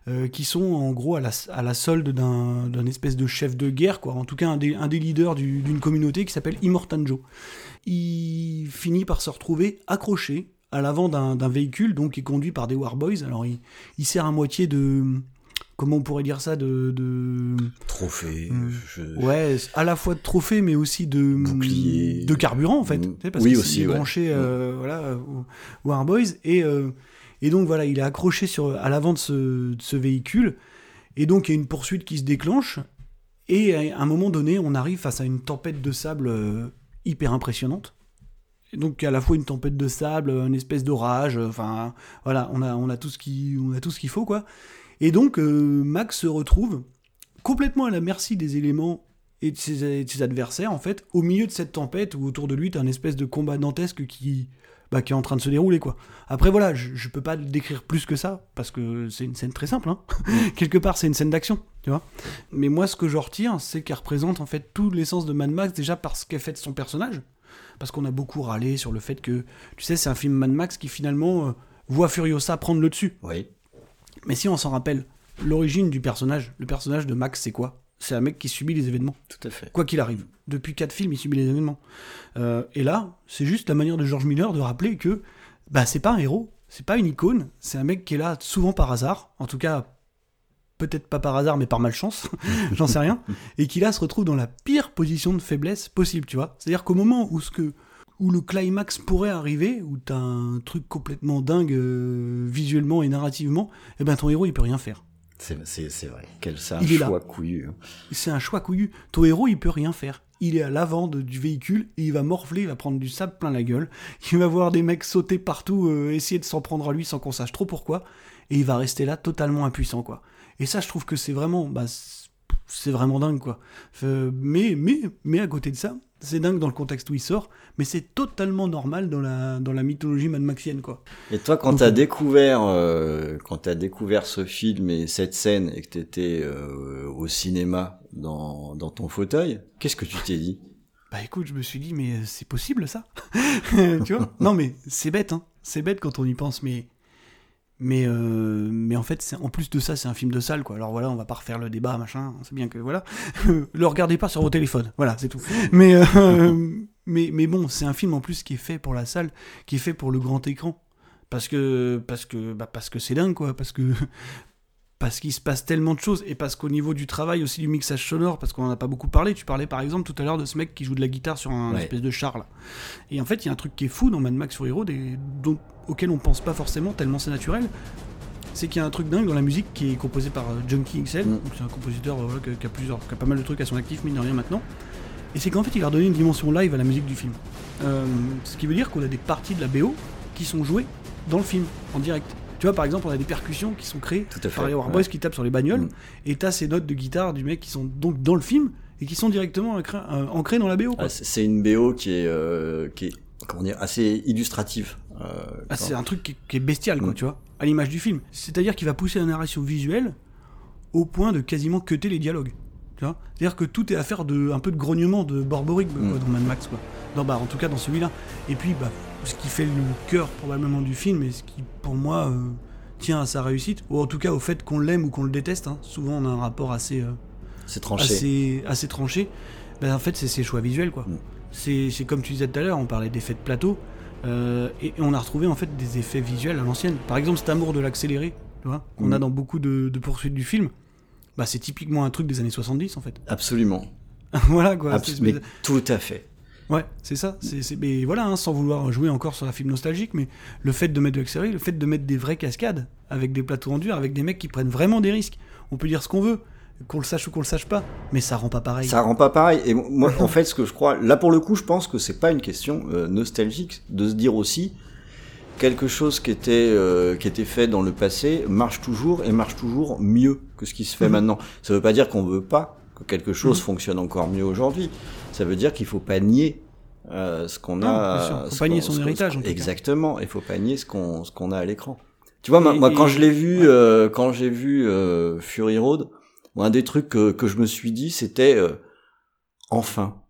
euh, qui sont en gros à la, solde d'un espèce de chef de guerre, quoi. en tout cas un des, leaders d'une communauté qui s'appelle Immortanjo. Il finit par se retrouver accroché à l'avant d'un véhicule donc qui est conduit par des War Boys. Alors il, il sert à moitié de comment on pourrait dire ça de, de... trophée hmm. ouais à la fois de trophée mais aussi de bouclier de carburant en fait hmm. parce oui aussi branché euh, hmm. voilà War Boys et euh, et donc voilà il est accroché sur à l'avant de ce, ce, véhicule et donc il y a une poursuite qui se déclenche et à un moment donné on arrive face à une tempête de sable euh, hyper impressionnante donc à la fois une tempête de sable, une espèce d'orage, enfin voilà, on a on a tout ce qui on a tout ce qu'il faut quoi. Et donc, euh, Max se retrouve complètement à la merci des éléments et de, ses, adversaires, en fait, au milieu de cette tempête où autour de lui, t'as un espèce de combat dantesque qui, bah, qui est en train de se dérouler, quoi. Après, voilà, je, je peux pas le décrire plus que ça, parce que c'est une scène très simple, hein. <laughs> Quelque part, c'est une scène d'action, tu vois. Mais moi, ce que je retire, c'est qu'elle représente, en fait, tout l'essence de Mad Max, déjà parce qu'elle fait de son personnage, parce qu'on a beaucoup râlé sur le fait que, tu sais, c'est un film Mad Max qui, finalement, euh, voit Furiosa prendre le dessus. Oui. Mais si on s'en rappelle, l'origine du personnage, le personnage de Max, c'est quoi? C'est un mec qui subit les événements. Tout à fait. Quoi qu'il arrive. Depuis quatre films, il subit les événements. Euh, et là, c'est juste la manière de George Miller de rappeler que bah, c'est pas un héros, c'est pas une icône, c'est un mec qui est là souvent par hasard, en tout cas peut-être pas par hasard mais par malchance, <laughs> j'en sais rien, et qui là se retrouve dans la pire position de faiblesse possible, tu vois. C'est-à-dire qu'au moment où ce que où le climax pourrait arriver, où t'as un truc complètement dingue euh, visuellement et narrativement, et eh ben ton héros il peut rien faire. C'est vrai, quel c'est un choix couillu. Hein. C'est un choix couillu. Ton héros il peut rien faire. Il est à l'avant du véhicule et il va morfler, il va prendre du sable plein la gueule. <laughs> Il va voir des mecs sauter partout, euh, essayer de s'en prendre à lui sans qu'on sache trop pourquoi, et il va rester là totalement impuissant quoi. Et ça je trouve que c'est vraiment, bah, c'est vraiment dingue quoi. Euh, mais mais mais à côté de ça, c'est dingue dans le contexte où il sort, mais c'est totalement normal dans la, dans la mythologie Mad Maxienne, quoi. Et toi, quand t'as découvert, euh, quand as découvert ce film et cette scène et que t'étais euh, au cinéma dans, dans ton fauteuil, qu'est-ce que tu t'es dit? Bah écoute, je me suis dit, mais c'est possible ça <laughs> Tu vois? Non, mais c'est bête, hein. C'est bête quand on y pense, mais mais, euh, mais en fait, en plus de ça, c'est un film de salle, quoi. Alors voilà, on va pas refaire le débat, machin. C'est bien que, voilà. <laughs> le regardez pas sur vos téléphones. Voilà, c'est tout. Mais, euh, <laughs> mais, mais bon, c'est un film en plus qui est fait pour la salle, qui est fait pour le grand écran. Parce que, parce que, bah, parce que c'est dingue, quoi. Parce que, parce qu'il se passe tellement de choses et parce qu'au niveau du travail aussi du mixage sonore, parce qu'on en a pas beaucoup parlé, tu parlais par exemple tout à l'heure de ce mec qui joue de la guitare sur un espèce de char là. Et en fait, il y a un truc qui est fou dans Mad Max Fury Road et dont, auquel on pense pas forcément tellement c'est naturel. C'est qu'il y a un truc dingue dans la musique qui est composé par euh, Junkie XL, mm. c'est un compositeur euh, qui, a plusieurs, qui a pas mal de trucs à son actif, mine de rien maintenant. Et c'est qu'en fait, il a redonné une dimension live à la musique du film. Euh, ce qui veut dire qu'on a des parties de la BO qui sont jouées dans le film, en direct. Tu vois, par exemple, on a des percussions qui sont créées par les Warboys qui tapent sur les bagnoles, mm. et t'as ces notes de guitare du mec qui sont donc dans le film et qui sont directement euh, ancrées dans la BO. Ah, c'est une BO qui est, euh, qui est comment dire, assez illustrative. Euh, ah, c'est un truc qui, est bestial, quoi, mm. tu vois, à l'image du film. C'est-à-dire qu'il va pousser la narration visuelle au point de quasiment cuter les dialogues. Tu vois C'est-à-dire que tout est affaire de un peu de grognement, de borborique quoi, Mm. dans Mad Max, quoi. Non, bah, en tout cas dans celui-là. Et puis, bah, ce qui fait le cœur probablement du film et ce qui, pour moi, euh, tient à sa réussite, ou en tout cas au fait qu'on l'aime ou qu'on le déteste. hein. Souvent, on a un rapport assez, euh, C'est tranché. assez, assez tranché. Bah, en fait, c'est ses choix visuels, quoi. Mm. C'est comme tu disais tout à l'heure, on parlait d'effets de plateau. euh, et on a retrouvé en fait des effets visuels à l'ancienne. Par exemple, cet amour de l'accéléré, tu vois, qu'on Mm. a dans beaucoup de, de poursuites du film, bah c'est typiquement un truc des années 70 en fait. Absolument. <laughs> voilà quoi. Mais tout à fait. Ouais, c'est ça. C'est, c'est- mais voilà, hein, sans vouloir jouer encore sur la film nostalgique, mais le fait de mettre de l'accéléré, le fait de mettre des vraies cascades avec des plateaux en dur, avec des mecs qui prennent vraiment des risques. On peut dire ce qu'on veut, qu'on le sache ou qu'on le sache pas, mais ça rend pas pareil. Ça rend pas pareil. Et moi, en fait, ce que je crois, là pour le coup, je pense que c'est pas une question euh, nostalgique de se dire aussi quelque chose qui était euh, qui était fait dans le passé marche toujours et marche toujours mieux que ce qui se fait Mhm. maintenant. Ça veut pas dire qu'on veut pas que quelque chose Mhm. fonctionne encore mieux aujourd'hui. Ça veut dire qu'il faut pas nier euh, ce qu'on a. Faut pas nier son héritage, en tout cas. Exactement. Il faut pas nier ce qu'on ce qu'on a à l'écran. Tu vois, moi, Et- quand je l'ai vu, ouais. euh, quand j'ai vu euh, Fury Road, moi, un des trucs que, que je me suis dit, c'était euh, enfin.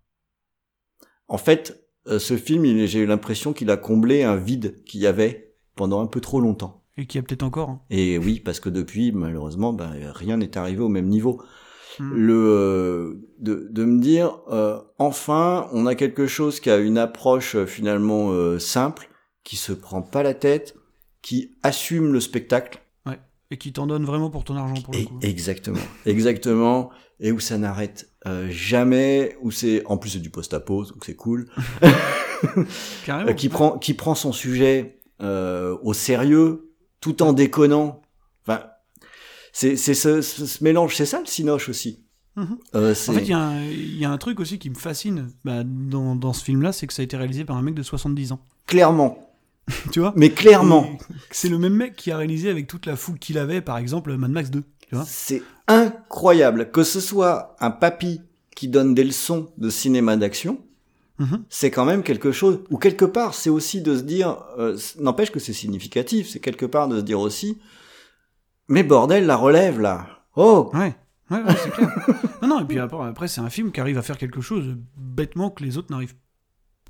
En fait, euh, ce film, il- j'ai eu l'impression qu'il a comblé un vide qu'il y avait pendant un peu trop longtemps. Et qui a peut-être encore. hein. Et oui, parce que depuis, malheureusement, ben, rien n'est arrivé au même niveau. Mm. Le euh, de, de me dire, euh, enfin, on a quelque chose qui a une approche euh, finalement euh, simple, qui se prend pas la tête, qui assume le spectacle. Et qui t'en donne vraiment pour ton argent pour le coup. exactement, exactement, et où ça n'arrête euh, jamais, où c'est, en plus c'est du post-apo, donc c'est cool, <laughs> Carrément. euh, qui prend, qui prend son sujet euh, au sérieux, tout en déconnant. C'est, ce, ce, mélange, c'est ça le cinoche aussi? Mhm. Euh, En fait, il y, a un- il y a un truc aussi qui me fascine bah, dans, dans ce film-là, c'est que ça a été réalisé par un mec de 70 ans. clairement, <laughs> tu vois? Mais clairement, C'est le même mec qui a réalisé avec toute la fougue qu'il avait, par exemple, Mad Max 2. Tu vois? C'est incroyable que ce soit un papy qui donne des leçons de cinéma d'action. Mhm. c'est quand même quelque chose, ou quelque part, c'est aussi de se dire, euh, n'empêche que c'est significatif, c'est quelque part de se dire aussi, mais bordel, la relève là. Oh, Ouais, ouais, ouais, c'est clair. <laughs> non, non, et puis après, après, c'est un film qui arrive à faire quelque chose bêtement que les autres n'arrivent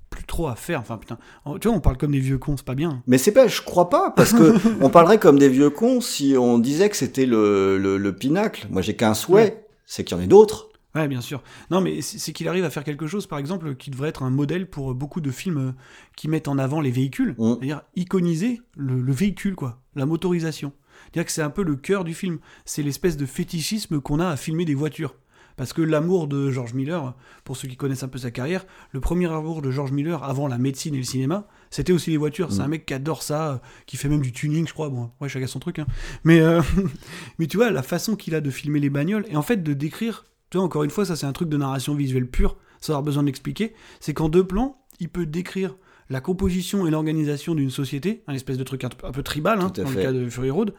plus trop à faire. Enfin, putain, tu vois, on parle comme des vieux cons, c'est pas bien. mais c'est pas, je crois pas, parce que <laughs> on parlerait comme des vieux cons si on disait que c'était le, le, le pinacle. Moi, j'ai qu'un souhait, c'est qu'il y en ait d'autres. Ouais, bien sûr. Non, mais c'est qu'il arrive à faire quelque chose, par exemple, qui devrait être un modèle pour beaucoup de films euh, qui mettent en avant les véhicules. Mm. C'est-à-dire iconiser le, le véhicule, quoi. La motorisation. C'est-à-dire que c'est un peu le cœur du film. C'est l'espèce de fétichisme qu'on a à filmer des voitures. Parce que l'amour de George Miller, pour ceux qui connaissent un peu sa carrière, le premier amour de George Miller avant la médecine et le cinéma, c'était aussi les voitures. C'est Mm. un mec qui adore ça, euh, qui fait même du tuning, je crois. Bon, ouais, chacun son truc. Hein. Mais, euh, <laughs> mais tu vois, la façon qu'il a de filmer les bagnoles, et en fait de décrire, tu vois, encore une fois, ça c'est un truc de narration visuelle pure, sans avoir besoin d'expliquer, c'est qu'en deux plans, il peut décrire la composition et l'organisation d'une société, un espèce de truc un, peu tribal, hein, dans fait. le cas de Fury Road,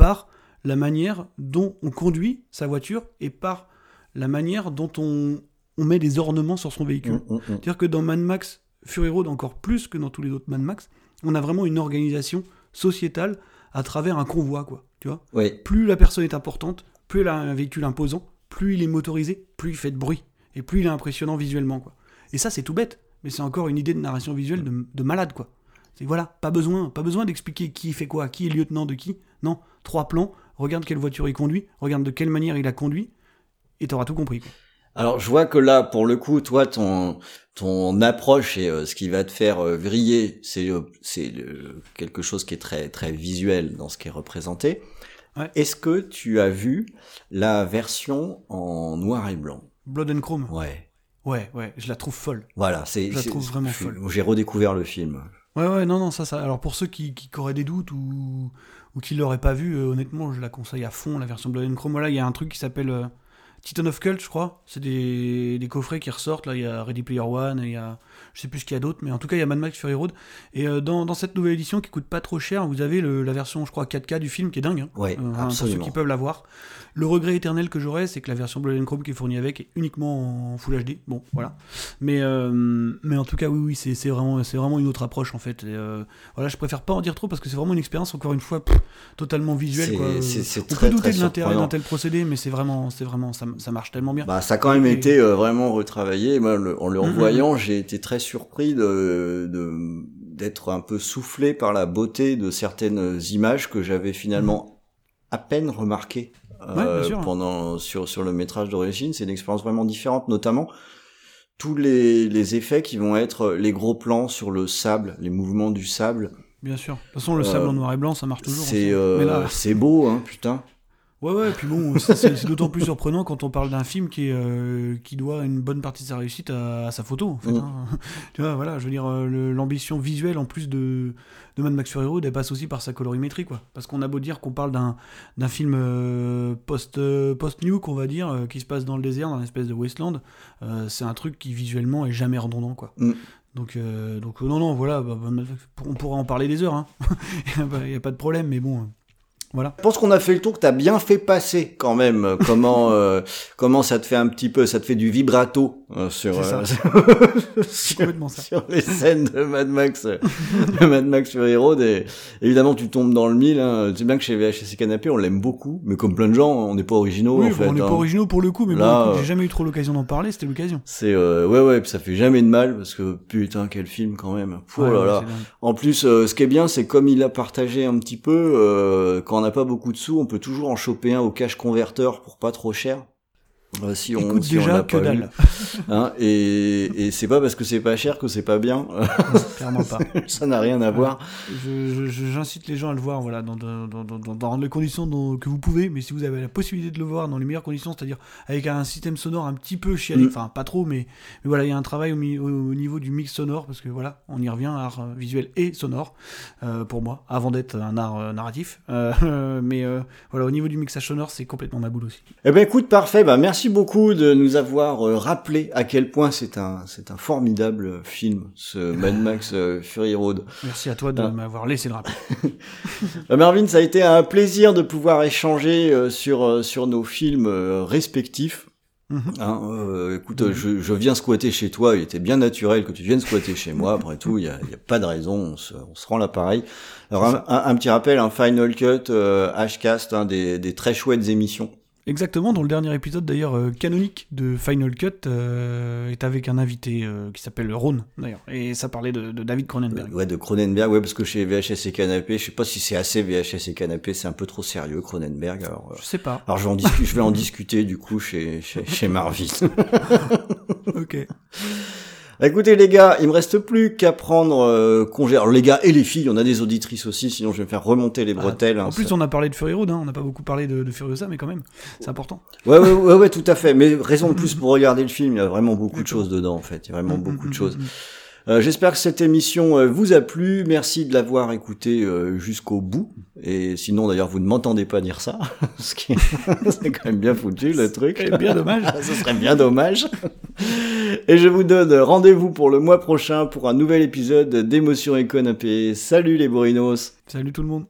par la manière dont on conduit sa voiture et par la manière dont on, on met des ornements sur son véhicule. Mm, mm, mm. C'est-à-dire que dans Mad Max, Fury Road encore plus que dans tous les autres Mad Max, on a vraiment une organisation sociétale à travers un convoi, quoi. Tu vois Oui, Plus la personne est importante, plus elle a un véhicule imposant, plus il est motorisé, plus il fait de bruit, et plus il est impressionnant visuellement, quoi. Et ça, c'est tout bête, mais c'est encore une idée de narration visuelle de, de malade, quoi. C'est voilà, pas besoin, pas besoin d'expliquer qui fait quoi, qui est lieutenant de qui. Non, trois plans, regarde quelle voiture il conduit, regarde de quelle manière il a conduit, et t'auras tout compris. Quoi. Alors je vois que là, pour le coup, toi, ton ton approche et euh, ce qui va te faire euh, vriller, c'est euh, c'est euh, quelque chose qui est très très visuel dans ce qui est représenté. Ouais. Est-ce que tu as vu la version en noir et blanc? Blood and Chrome, Ouais. ouais, ouais, je la trouve folle. Voilà, c'est. Je la trouve vraiment folle. J'ai redécouvert le film. Ouais, ouais, non, non, ça, ça. Alors pour ceux qui, qui auraient des doutes ou, ou qui l'auraient pas vu, euh, honnêtement, je la conseille à fond, la version Blood and Chrome. Voilà, il y a un truc qui s'appelle euh, Titan of Cult, je crois. C'est des, des coffrets qui ressortent. Là, il y a Ready Player One, il y a. Je sais plus ce qu'il y a d'autre, mais en tout cas, il y a Mad Max Fury Road. Et euh, dans, dans cette nouvelle édition qui coûte pas trop cher, vous avez le- la version, je crois, 4K du film qui est dingue. hein. Ouais, Euh, enfin, pour ceux absolument. qui peuvent l'avoir. Le regret éternel que j'aurais, c'est que la version Blood and Chrome qui est fournie avec est uniquement en Full HD. Bon, voilà. Mais, euh, mais en tout cas, oui, oui, c'est vraiment, vraiment une autre approche en fait. Et, euh, voilà, je préfère pas en dire trop parce que c'est vraiment une expérience, encore une fois, pff, totalement visuelle. On très, peut douter de l'intérêt d'un tel procédé, mais c'est vraiment, vraiment, ça ça, marche tellement bien. Bah, ça a quand même été vraiment retravaillé. Moi, en le mm-hmm. revoyant, j'ai été très surpris de, d'être un peu soufflé par la beauté de certaines images que j'avais finalement à peine remarquées euh, pendant sur sur le métrage d'origine. C'est une expérience vraiment différente, notamment tous les, les effets qui vont être les gros plans sur le sable, les mouvements du sable. Bien sûr. De toute façon, le sable en noir et blanc, ça marche toujours. C'est euh, c'est beau, hein, putain. Ouais, ouais, et puis bon, c'est d'autant plus surprenant quand on parle d'un film qui, est, euh, qui doit une bonne partie de sa réussite à, sa photo, en fait. Mm. Hein. <laughs> tu vois, voilà, je veux dire, euh, l'ambition visuelle en plus de, de Mad Max Fury Road, elle passe aussi par sa colorimétrie, quoi. Parce qu'on a beau dire qu'on parle d'un film euh, post, post-nuke, on va dire, qui se passe dans le désert, dans une espèce de wasteland, c'est un truc qui visuellement est jamais redondant, quoi. Mm. Donc, donc non, non, voilà, bah, bah, on pourra en parler des heures, hein. <laughs> Il n'y a pas de problème, mais bon voilà. Je pense qu'on a fait le tour, que tu as bien fait passer quand même euh, comment euh, <laughs> comment ça te fait un petit peu, ça te fait du vibrato euh, sur, euh, <laughs> sur les scènes de Mad Max, de Mad Max Fury Road. Et évidemment, tu tombes dans le mille. Hein. C'est bien que chez VHS Canapé, on l'aime beaucoup, mais comme plein de gens, on n'est pas originaux. Oui, en fait, on n'est hein. pas originaux pour le coup, mais bon, j'ai jamais eu trop l'occasion d'en parler. C'était l'occasion. C'est ouais ouais, puis ça fait jamais de mal parce que putain quel film quand même. Oh là là. En plus, ce qui est bien, c'est comme il a partagé un petit peu quand on n'a pas beaucoup de sous, on peut toujours en choper un au cash converteur pour pas trop cher. Euh, si on, Écoute déjà que dalle. <laughs> Hein, et, et c'est pas parce que c'est pas cher que c'est pas bien. Clairement pas. <laughs> ça n'a rien à voir. J'incite les gens à le voir, voilà, dans, dans, dans, dans les conditions que vous pouvez, mais si vous avez la possibilité de le voir dans les meilleures conditions, c'est-à-dire avec un système sonore un petit peu chialé, mm. enfin pas trop, mais, mais, voilà, il y a un travail au, au, niveau du mix sonore, parce que voilà, on y revient, art visuel et sonore, euh, pour moi, avant d'être un art euh, narratif. Euh, <laughs> mais voilà, au niveau du mixage sonore, c'est complètement ma boule aussi. Eh ben écoute, parfait, bah merci Merci beaucoup de nous avoir euh, rappelé à quel point c'est un c'est un formidable film ce Mad <laughs> Max euh, Fury Road. Merci à toi de ah. m'avoir laissé le rappeler. <laughs> Bah, Marvin, ça a été un plaisir de pouvoir échanger euh, sur sur nos films respectifs. Mhm. Hein, écoute, mhm. je, je, viens squatter chez toi, il était bien naturel que tu viennes squatter chez moi, après tout, il n'y a, pas de raison, on se, on se rend l'appareil. Alors un, un, petit rappel, un Final Cut, euh, Hcast, hein, des, des très chouettes émissions Exactement, dans le dernier épisode d'ailleurs euh, canonique de Final Cut euh, est avec un invité euh, qui s'appelle Ron d'ailleurs, et ça parlait de, David Cronenberg. Ouais, de Cronenberg, ouais, parce que chez VHS et Canapé, je sais pas si c'est assez VHS et Canapé, c'est un peu trop sérieux Cronenberg. Alors, je sais pas. Alors je vais en, je vais en <laughs> discuter du coup chez, chez, chez ok. Écoutez les gars, il me reste plus qu'à prendre euh, congé. Alors les gars et les filles, on a des auditrices aussi, sinon je vais me faire remonter les ah, bretelles. en hein, plus, on a parlé de Fury Road, hein, on n'a pas beaucoup parlé de, de Furiosa, mais quand même, c'est important. Ouais, ouais, ouais, ouais, tout à fait. Mais raison de plus <laughs> pour regarder le film, il y a vraiment beaucoup de choses dedans en fait. Il y a vraiment mm, beaucoup mm, de choses. Mm, euh, j'espère que cette émission euh, vous a plu. Merci de l'avoir écouté euh, jusqu'au bout. Et sinon, d'ailleurs, vous ne m'entendez pas dire ça, <laughs> ce qui <laughs> c'est quand même bien foutu le truc. C'est bien dommage. Ce serait bien dommage. Et je vous donne rendez-vous pour le mois prochain pour un nouvel épisode d'émotion et canapé. Salut les Borinos. Salut tout le monde.